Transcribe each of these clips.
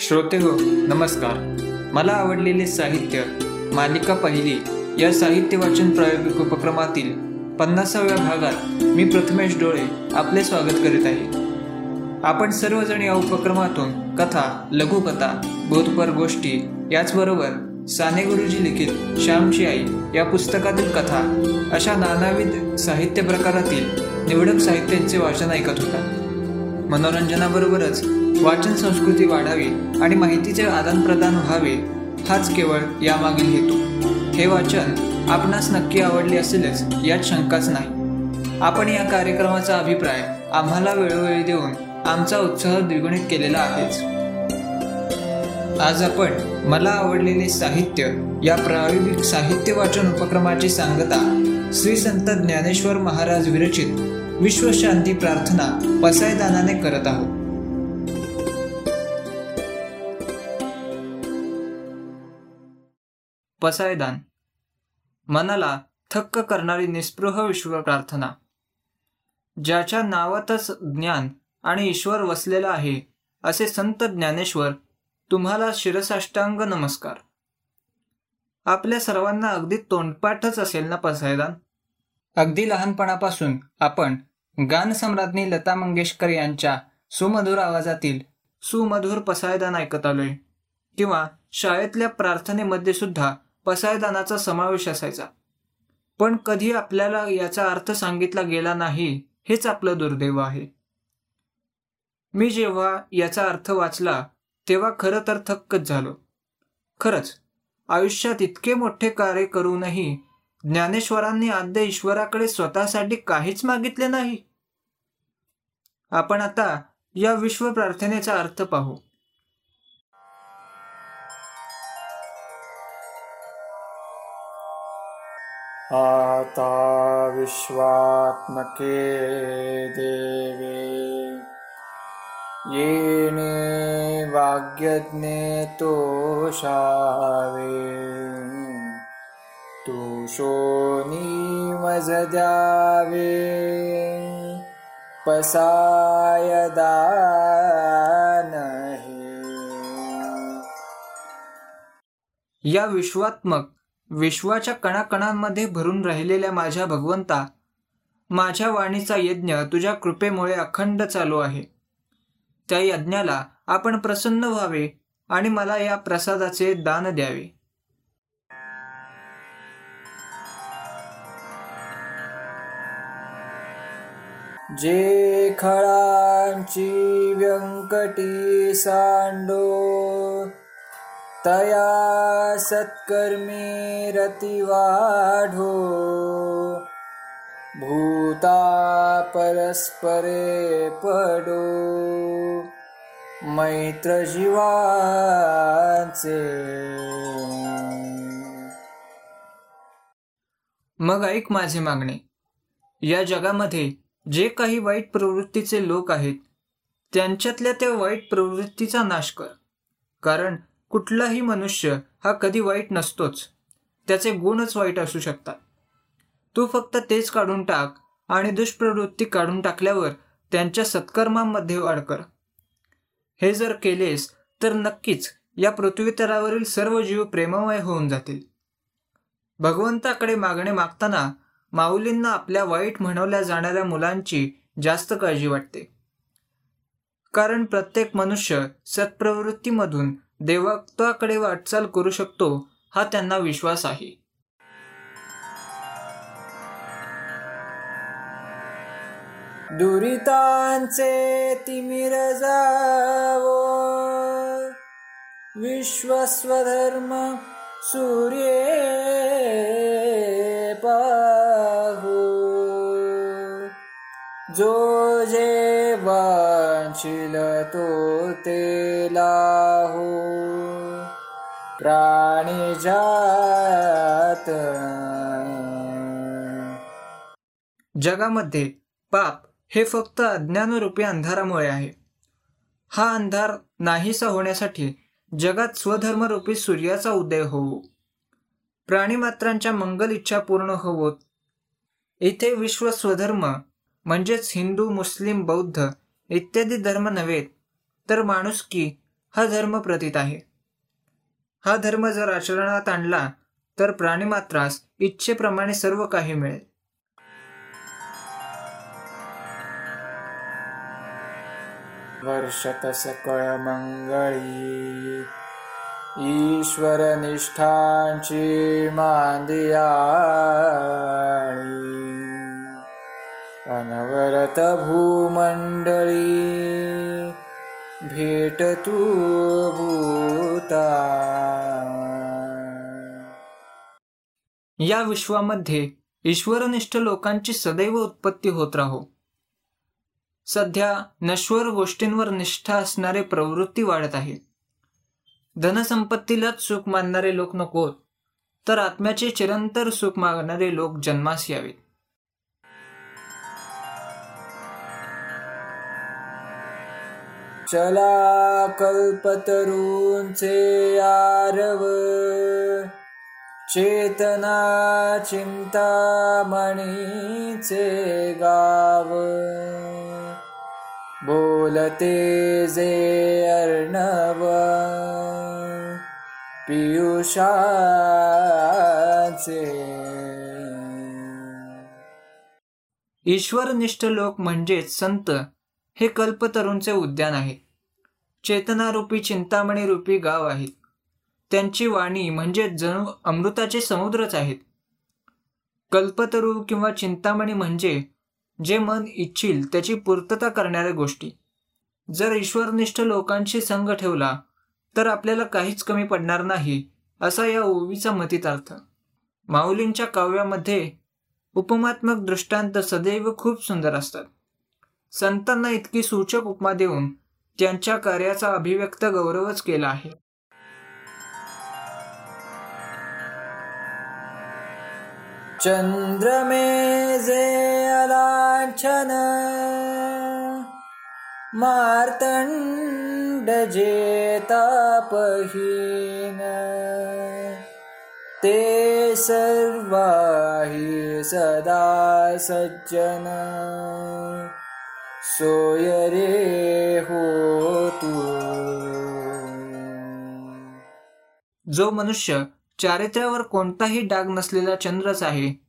श्रोते हो नमस्कार. मला आवडलेले साहित्य मालिका पहिली या साहित्य वाचन प्रायोगिक उपक्रमातील पन्नासाव्या भागात मी प्रथमेश डोळे आपले स्वागत करीत आहे. आपण सर्वजण या उपक्रमातून कथा लघुकथा बोधपर गोष्टी याचबरोबर साने गुरुजी लिखित श्यामची आई या पुस्तकातील कथा अशा नानाविध साहित्य प्रकारातील निवडक साहित्यांचे वाचन ऐकत होता. मनोरंजनाबरोबरच वाचन संस्कृती वाढावी आणि माहितीचे आदानप्रदान व्हावे हाच केवळ यामागील हेतू. हे वाचन आपणास नक्की आवडले असेलच यात शंकाच नाही. आपण या कार्यक्रमाचा अभिप्राय आम्हाला वेळोवेळी देऊन आमचा उत्साह द्विगुणित केलेला आहेच. आज आपण मला आवडलेले साहित्य या प्रायोगिक साहित्य वाचन उपक्रमाची सांगता श्री संत ज्ञानेश्वर महाराज विरचित विश्वशांती प्रार्थना पसायदानाने करत आहोत. पसायदान मनाला थक्क करणारी निस्पृह विश्व प्रार्थना. ज्याच्या नावातच ज्ञान आणि ईश्वर वसलेला आहे असे संत ज्ञानेश्वर तुम्हाला शिरसाष्टांग नमस्कार. आपल्या सर्वांना अगदी तोंडपाठच असेल ना पसायदान अगदी लहानपणापासून आपण गानसम्राज्ञी लता मंगेशकर यांच्या सुमधुर आवाजातील सुमधुर पसायदान ऐकत आलोय. किंवा शाळेतल्या प्रार्थनेमध्ये सुद्धा पसायदानाचा समावेश असायचा. पण कधी आपल्याला याचा अर्थ सांगितला गेला नाही हेच आपलं दुर्दैव आहे. मी जेव्हा याचा अर्थ वाचला तेव्हा खरं तर थक्कच झालो. खरंच आयुष्यात इतके मोठे कार्य करूनही ज्ञानेश्वरांनी आद्य ईश्वराकडे स्वतःसाठी काहीच मागितले नाही. आपण आता या विश्व प्रार्थनेचा अर्थ पाहू. आता विश्वात्मके देवे येणे वाग्यज्ञे तोषावे। तुषोनी शोनी मज द्यावे पसायदान या विश्वात्मक विश्वाच्या कणाकणांमध्ये भरून राहिलेल्या माझ्या भगवंता माझ्या वाणीचा यज्ञ तुझ्या कृपेमुळे अखंड चालू आहे. त्या यज्ञाला आपण प्रसन्न व्हावे आणि मला या प्रसादाचे दान द्यावे. जे खळांची व्यंकटी सांडो तया सत्कर्मी रती वाढो. भूता परस्परे पडो मैत्र जीवांचे मग ऐक माझे मागणे. या जगामध्ये जे काही वाईट प्रवृत्तीचे लोक आहेत त्यांच्यातल्या त्या वाईट प्रवृत्तीचा नाश कर. कारण कुठलाही मनुष्य हा कधी वाईट नसतोच. त्याचे गुणच वाईट असू शकतात. तू फक्त तेच काढून टाक आणि दुष्प्रवृत्ती काढून टाकल्यावर त्यांच्या सत्कर्मांमध्ये वाढ कर. हे जर केलेस तर नक्कीच या पृथ्वीतलावरील सर्व जीव प्रेममय होऊन जातील. भगवंताकडे मागणे मागताना माऊलींना आपल्या वाईट म्हणवल्या जाणाऱ्या मुलांची जास्त काळजी वाटते. कारण प्रत्येक मनुष्य सत्प्रवृत्तीमधून देवत्वाकडे वाटचाल करू शकतो हा त्यांना विश्वास आहे. दुरितांचे तिमिर जावो. विश्वस्वधर्म सूर्ये. पाहू. जो जे वांचिल तो ते लाहो. प्राणी जात जगामध्ये पाप हे फक्त अज्ञानरूपी अंधारामुळे आहे. हा अंधार नाहीसा होण्यासाठी जगात स्वधर्मरूपी सूर्याचा उदय होऊ. प्राणीमात्रांच्या मंगल इच्छा पूर्ण होवोत. इथे विश्व स्वधर्म म्हणजेच हिंदू मुस्लिम बौद्ध इत्यादी धर्म नव्हेत तर माणुसकी हा धर्म प्रतीत आहे. हा धर्म जर आचरणात आणला तर प्राणीमात्रास इच्छेप्रमाणे सर्व काही मिळेल. वर्षत सकळ मंगळी ईश्वर निष्ठांची मांदियाळी. अनवरत भूमंडळी भेट तू भूता या विश्वामध्ये ईश्वरनिष्ठ लोकांची सदैव उत्पत्ती होत राहो. सध्या नश्वर गोष्टींवर निष्ठा असणारे प्रवृत्ती वाढत आहे धनसंपत्तीलाच सुख मानणारे लोक नकोत तर आत्म्याचे चिरंतर सुख मागणारे लोक जन्मास यावेत. चला कल्पतरूंचे आरव चेतना चिंतामणीचे गाव. बोलते जे अर्णव पियुषाचे. ईश्वरनिष्ठ लोक म्हणजेच संत हे कल्पतरूंचे उद्यान आहे. चेतनारूपी चिंतामणी रूपी गाव आहेत त्यांची वाणी म्हणजे जणू अमृताचे समुद्रच आहेत. कल्पतरू किंवा चिंतामणी म्हणजे जे मन इच्छिल त्याची पूर्तता करणाऱ्या गोष्टी. जर ईश्वरनिष्ठ लोकांशी संघ ठेवला तर आपल्याला काहीच कमी पडणार नाही असा या ओवीचा मतीत अर्थ. माऊलींच्या काव्यामध्ये उपमात्मक दृष्टांत सदैव खूप सुंदर असतात. संतांना इतकी सूचक उपमा देऊन त्यांच्या कार्याचा अभिव्यक्त गौरवच केला आहे. चंद्रमे जे अलांछन मार्तंड जेतापहीन ते सर्वाही सदा सज्जन। सोय रे हो तू। जो मनुष्य चारित्र्यावर कोणताही डाग नसलेला चंद्रच आहे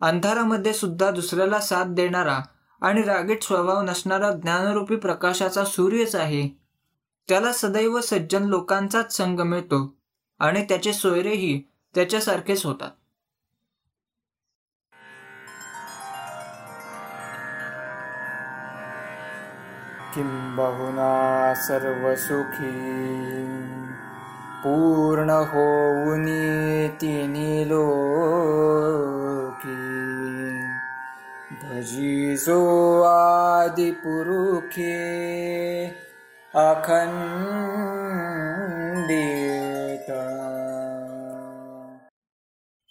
अंधारामध्ये सुद्धा दुसऱ्याला साथ देणारा आणि रागीट स्वभाव नसणारा ज्ञानरूपी प्रकाशाचा सूर्यच आहे. त्याला सदैव सज्जन लोकांचाच संग मिळतो आणि त्याचे सोयरेही त्याच्यासारखेच होतात. किंबहुना सर्वसुखी पूर्ण होऊन तिनी लोकी। भजिजो आदि पुरुखे अखंडित।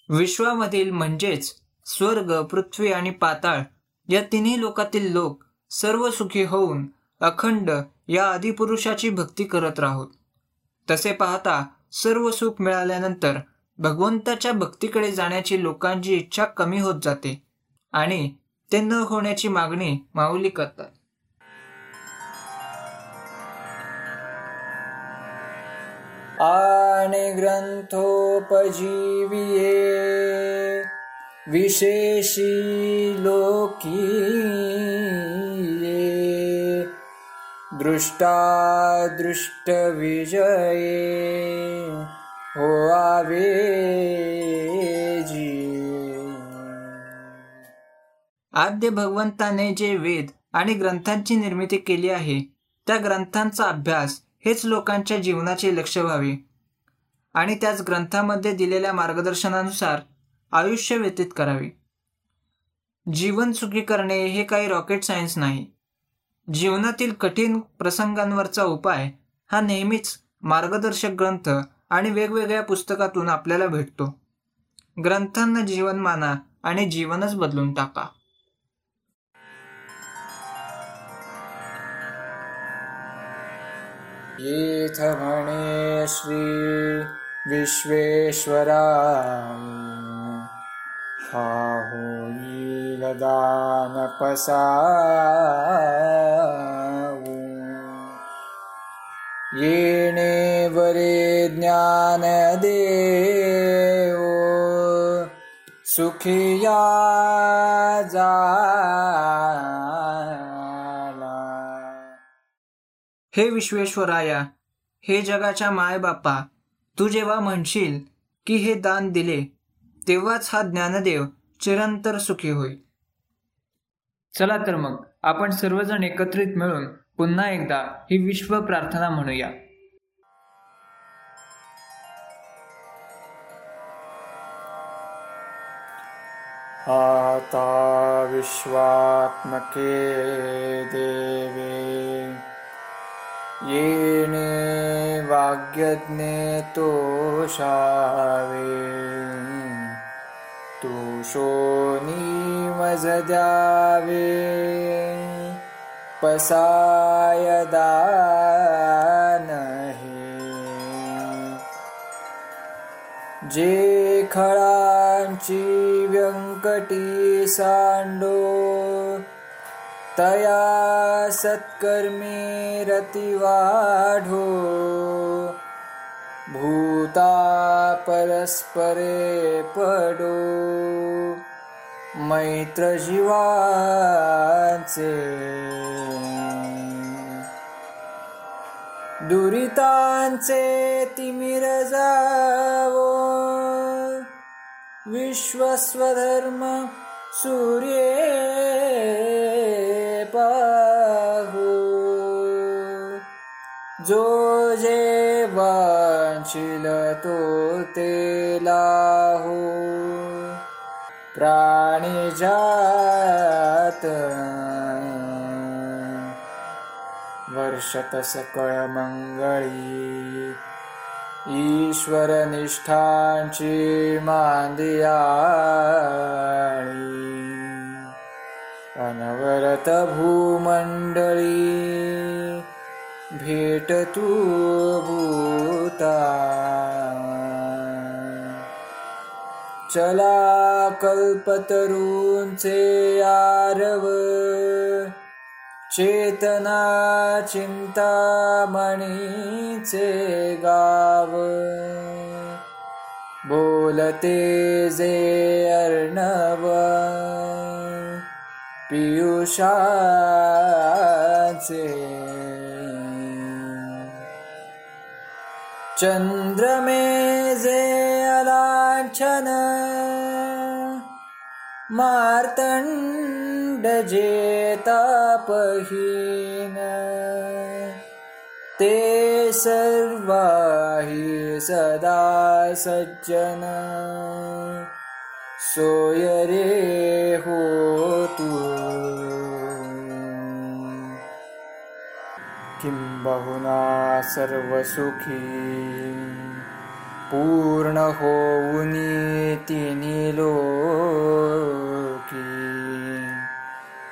विश्वामधील म्हणजेच स्वर्ग पृथ्वी आणि पाताळ या तिन्ही लोकातील लोक सर्व सुखी होऊन अखंड या आदिपुरुषाची भक्ती करत राहोत. तसे पाहता सर्व सुख मिळाल्यानंतर भगवंताच्या भक्तीकडे जाण्याची लोकांची इच्छा कमी होत जाते आणि ते न होण्याची मागणी माऊली करतात. आणि ग्रंथोपजीविये विशेषी लोकीये दृष्टादृष्टविजये हो आवेजी। आद्य भगवंताने जे वेद आणि ग्रंथांची निर्मिती केली आहे त्या ग्रंथांचा अभ्यास हेच लोकांच्या जीवनाचे लक्ष व्हावे. आणि त्याच ग्रंथामध्ये दिलेल्या मार्गदर्शनानुसार आयुष्य व्यतीत करावे. जीवन सुखी करणे हे काही रॉकेट सायन्स नाही. जीवनातील कठीण प्रसंगांवरचा उपाय हा नेहमीच मार्गदर्शक ग्रंथ आणि वेगवेगळ्या पुस्तकातून आपल्याला भेटतो. ग्रंथांना जीवन माना आणि जीवनच बदलून टाका. मणे श्रीविश्वेश्वरा हाहोयीलदानपसा येणे वरे ज्ञानदेवो सुखिया जा हे विश्वेश्वराया हे जगाच्या मायबापा तू जेव्हा म्हणशील की हे दान दिले तेव्हाच हा ज्ञानदेव चिरंतर सुखी होईल. चला तर मग आपण सर्वजण एकत्रित मिळून पुन्हा एकदा ही विश्व प्रार्थना म्हणूया. आता विश्वात्मके देवे। येन वाग्यज्ञेतुषावे तुषो नीमजजावे। पसायदानहे। जे खळाञ्ची व्यङ्कटी साण्डो तया सत्कर्मेरतिवाढो भूता परस्परे पडो। मैत्रजीवाचे। दुरितांचे तिमिरजावो। विश्वस्वधर्म सूर्ये। राहू जो जे जोजे वा चिलतो प्राणि जात वर्षतस कळमङ्गली ईश्वरनिष्ठाञ्ची माद्या अनवरत भूमंडळी भेट तू भूता चला कल्पतरूंचे आरव चेतना चिंतामणीचे गाव। बोलते जे अर्णव पीयुषाजे चन्द्रमेजे अलाच्छन अलाच्छन् मार्तण्डजेतापहीन ते सर्वा हि सदा सज्जन। सोयरे होतु। बहुना सर्वसुखी। पूर्णहो नीति निलोकी।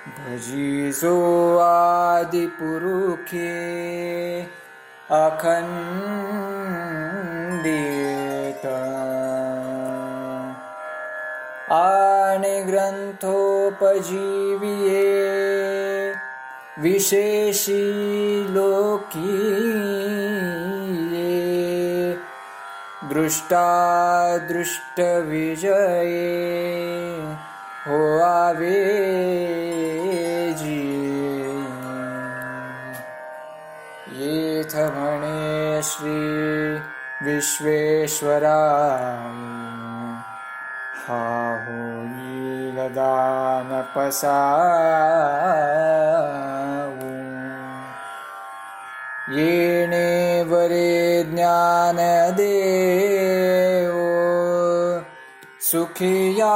भजीसो आदिपुरुखे अखण्डित। आणि ग्रन्थोपजीविये विशेषी लोकी दृष्टादृष्टविजये हो आवे जी येथमणे श्रीविश्वेश्वराहो लीलदानपसा येणे वरे ज्ञान देव सुखिया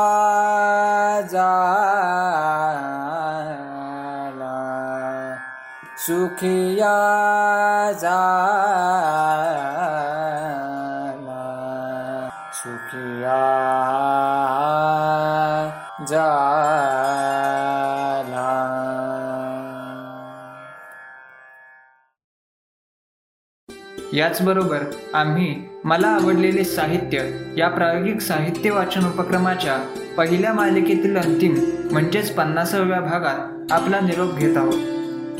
झाला सुखिया जा याचबरोबर आम्ही मला आवडलेले साहित्य या प्रायोगिक साहित्य वाचन उपक्रमाच्या पहिल्या मालिकेतील अंतिम म्हणजेच पन्नासाव्या भागात आपला निरोप घेत आहोत.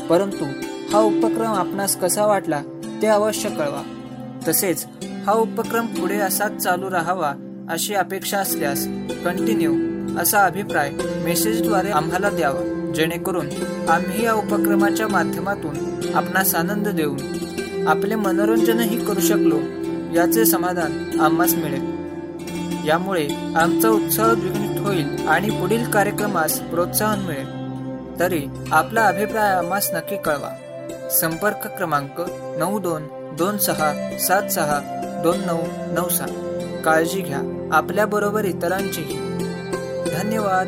परंतु हा उपक्रम आपणास कसा वाटला ते अवश्य कळवा. तसेच हा उपक्रम पुढे असाच चालू राहावा अशी अपेक्षा असल्यास कंटिन्यू असा अभिप्राय मेसेजद्वारे आम्हाला द्यावा जेणेकरून आम्ही या उपक्रमाच्या माध्यमातून आपणास आनंद देऊन आपले मनोरंजनही करू शकलो याचे समाधान आम्हास मिळेल. यामुळे आमचा उत्साह द्विगुणित होईल आणि पुढील कार्यक्रमास प्रोत्साहन मिळेल. तरी आपला अभिप्राय आम्हास नक्की कळवा. संपर्क क्रमांक नऊ दोन दोन सहा सात सहा दोन नऊ नऊ सहा काळजी घ्या आपल्याबरोबर इतरांचीही. धन्यवाद.